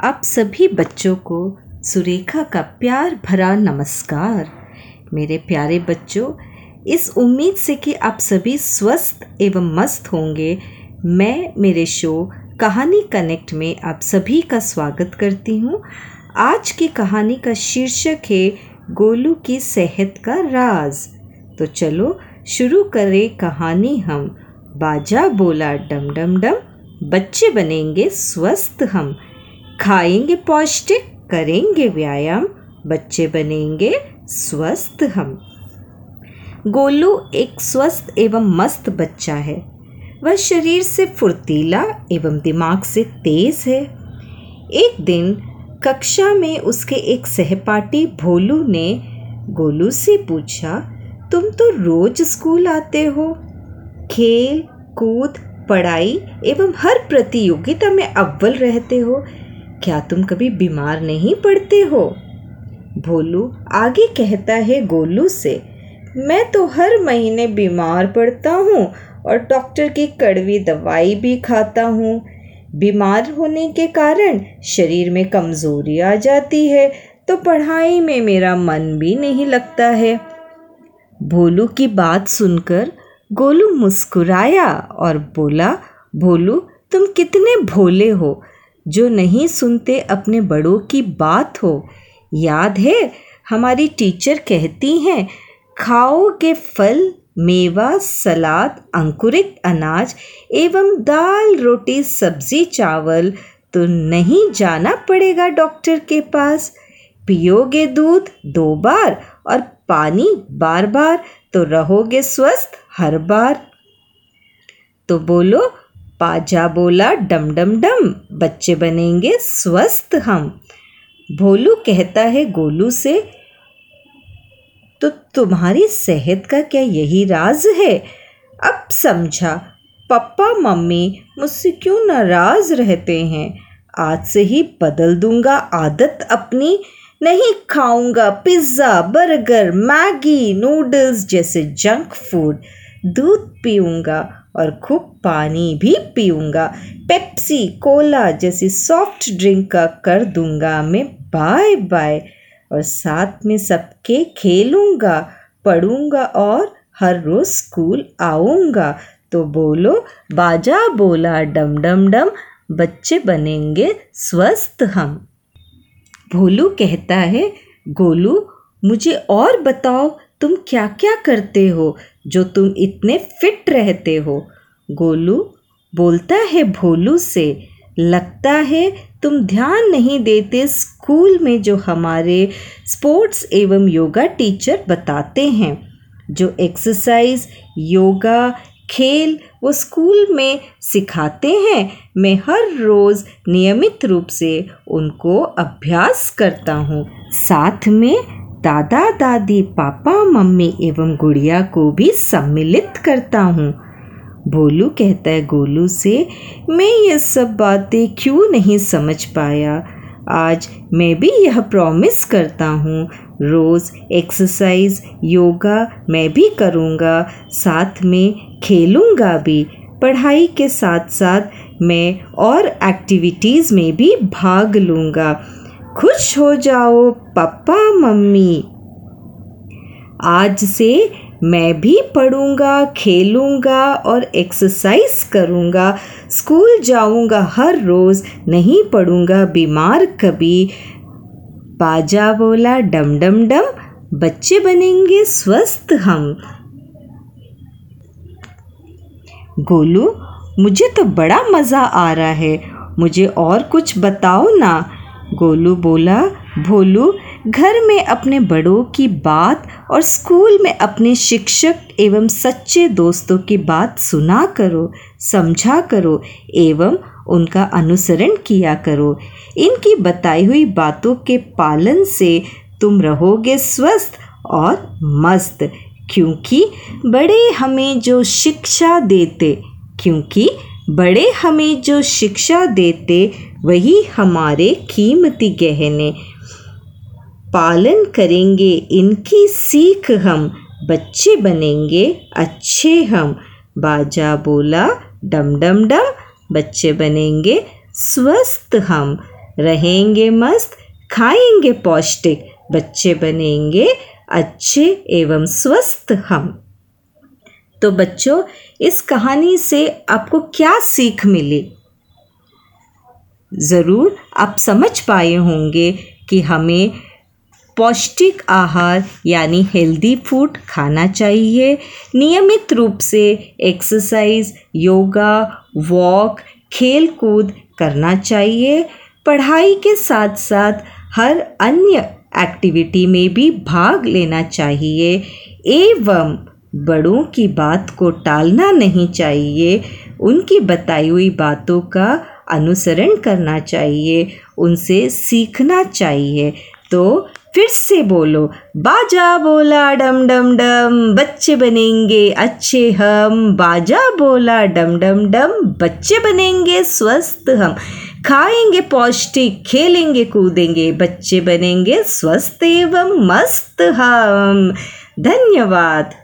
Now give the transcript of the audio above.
आप सभी बच्चों को सुरेखा का प्यार भरा नमस्कार। मेरे प्यारे बच्चों, इस उम्मीद से कि आप सभी स्वस्थ एवं मस्त होंगे। मैं, मेरे शो कहानी कनेक्ट में आप सभी का स्वागत करती हूँ। आज की कहानी का शीर्षक है, गोलू की सेहत का राज। तो चलो, शुरू करें कहानी हम। बाजा बोला डम डम डम, बच्चे बनेंगे स्वस्थ हम। खाएँगे पौष्टिक, करेंगे व्यायाम, बच्चे बनेंगे स्वस्थ हम। गोलू एक स्वस्थ एवं मस्त बच्चा है। वह शरीर से फुर्तीला एवं दिमाग से तेज है। एक दिन कक्षा में उसके एक सहपाठी भोलू ने गोलू से पूछा, तुम तो रोज स्कूल आते हो? खेल, कूद, पढ़ाई एवं हर प्रतियोगिता में अव्वल रहते हो। क्या तुम कभी बीमार नहीं पड़ते हो? भोलू आगे कहता है गोलू से, मैं तो हर महीने बीमार पड़ता हूँ और डॉक्टर की कड़वी दवाई भी खाता हूँ। बीमार होने के कारण शरीर में कमज़ोरी आ जाती है तो पढ़ाई में मेरा मन भी नहीं लगता है। भोलू की बात सुनकर गोलू मुस्कुराया और बोला, भोलू, तुम कितने भोले हो। जो नहीं सुनते अपने बड़ों की बात हो। याद है, हमारी टीचर कहती हैं खाओगे फल, मेवा, सलाद, अंकुरित अनाज एवं दाल, रोटी, सब्ज़ी, चावल तो नहीं जाना पड़ेगा डॉक्टर के पास। पियोगे दूध दो बार और पानी बार बार तो रहोगे स्वस्थ हर बार। तो बोलो पाजा बोला, डम डम डम, बच्चे बनेंगे स्वस्थ हम। भोलू कहता है गोलू से तो तुम्हारी सेहत का क्या यही राज है? अब समझा, पप्पा, मम्मी मुझसे क्यों नाराज़ रहते हैं? आज से ही बदल दूँगा आदत अपनी। नहीं खाऊँगा पिज़्ज़ा, बर्गर, मैगी, नूडल्स जैसे जंक फ़ूड, दूध पीऊँगा। और खूब पानी भी पीऊँगा। पेप्सी, कोला जैसी सॉफ्ट ड्रिंक का कर दूँगा मैं। Bye bye. और साथ में सबके खेलूँगा, पढ़ूँगा और हर रोज़ स्कूल आऊँगा। तो बोलो, बाजा बोला, डम डम डम, बच्चे बनेंगे स्वस्थ हम। भोलू कहता है, गोलू, मुझे और बताओ, तुम क्या क्या करते हो? जो तुम इतने फिट रहते हो। गोलू बोलता है भोलू से, लगता है तुम ध्यान नहीं देते स्कूल में जो हमारे स्पोर्ट्स एवं योगा टीचर बताते हैं। जो एक्सरसाइज, योगा, खेल वो स्कूल में सिखाते हैं। मैं हर रोज़ नियमित रूप से उनको अभ्यास करता हूँ। साथ में दादा, दादी, पापा, मम्मी एवं गुड़िया को भी सम्मिलित करता हूँ। भोलू कहता है, गोलू से मैं ये सब बातें क्यों नहीं समझ पाया? आज मैं भी यह प्रॉमिस करता हूँ। रोज़ एक्सरसाइज योगा मैं भी करूँगा। साथ में खेलूँगा भी। पढ़ाई के साथ साथ मैं और एक्टिविटीज़ में भी भाग लूँगा। खुश हो जाओ, पापा, मम्मी। आज से मैं भी पढ़ूँगा, खेलूँगा और एक्सरसाइज करूँगा। स्कूल जाऊँगा हर रोज़, नहीं पढ़ूँगा, बीमार कभी। बाजा बोला, डम डम डम, बच्चे बनेंगे स्वस्थ हम। गोलू, मुझे तो बड़ा मज़ा आ रहा है। मुझे और कुछ बताओ ना। गोलू बोला, भोलू, घर में अपने बड़ों की बात और स्कूल में अपने शिक्षक एवं सच्चे दोस्तों की बात सुना करो, समझा करो, एवं उनका अनुसरण किया करो। इनकी बताई हुई बातों के पालन से तुम रहोगे स्वस्थ और मस्त, क्योंकि बड़े हमें जो शिक्षा देते, क्योंकि बड़े हमें जो शिक्षा देते, वही हमारे कीमती गहने। पालन करेंगे, इनकी सीख हम, बच्चे बनेंगे, अच्छे हम। बाजा बोला, डम डम डम, बच्चे बनेंगे, स्वस्थ हम। रहेंगे मस्त, खाएँगे पौष्टिक, बच्चे बनेंगे, अच्छे एवं स्वस्थ हम। तो बच्चों, इस कहानी से आपको क्या सीख मिली? ज़रूर आप समझ पाए होंगे कि हमें पौष्टिक आहार यानी हेल्दी फ़ूड खाना चाहिए। नियमित रूप से एक्सरसाइज योगा वॉक खेल कूद करना चाहिए। पढ़ाई के साथ साथ हर अन्य एक्टिविटी में भी भाग लेना चाहिए। एवं बड़ों की बात को टालना नहीं चाहिए। उनकी बताई हुई बातों का अनुसरण करना चाहिए। उनसे सीखना चाहिए। तो फिर से बोलो, बाजा बोला डम डम डम बच्चे बनेंगे अच्छे हम। बाजा बोला डम डम डम बच्चे बनेंगे स्वस्थ हम। खाएँगे पौष्टिक, खेलेंगे कूदेंगे, बच्चे बनेंगे स्वस्थ एवं मस्त हम। धन्यवाद।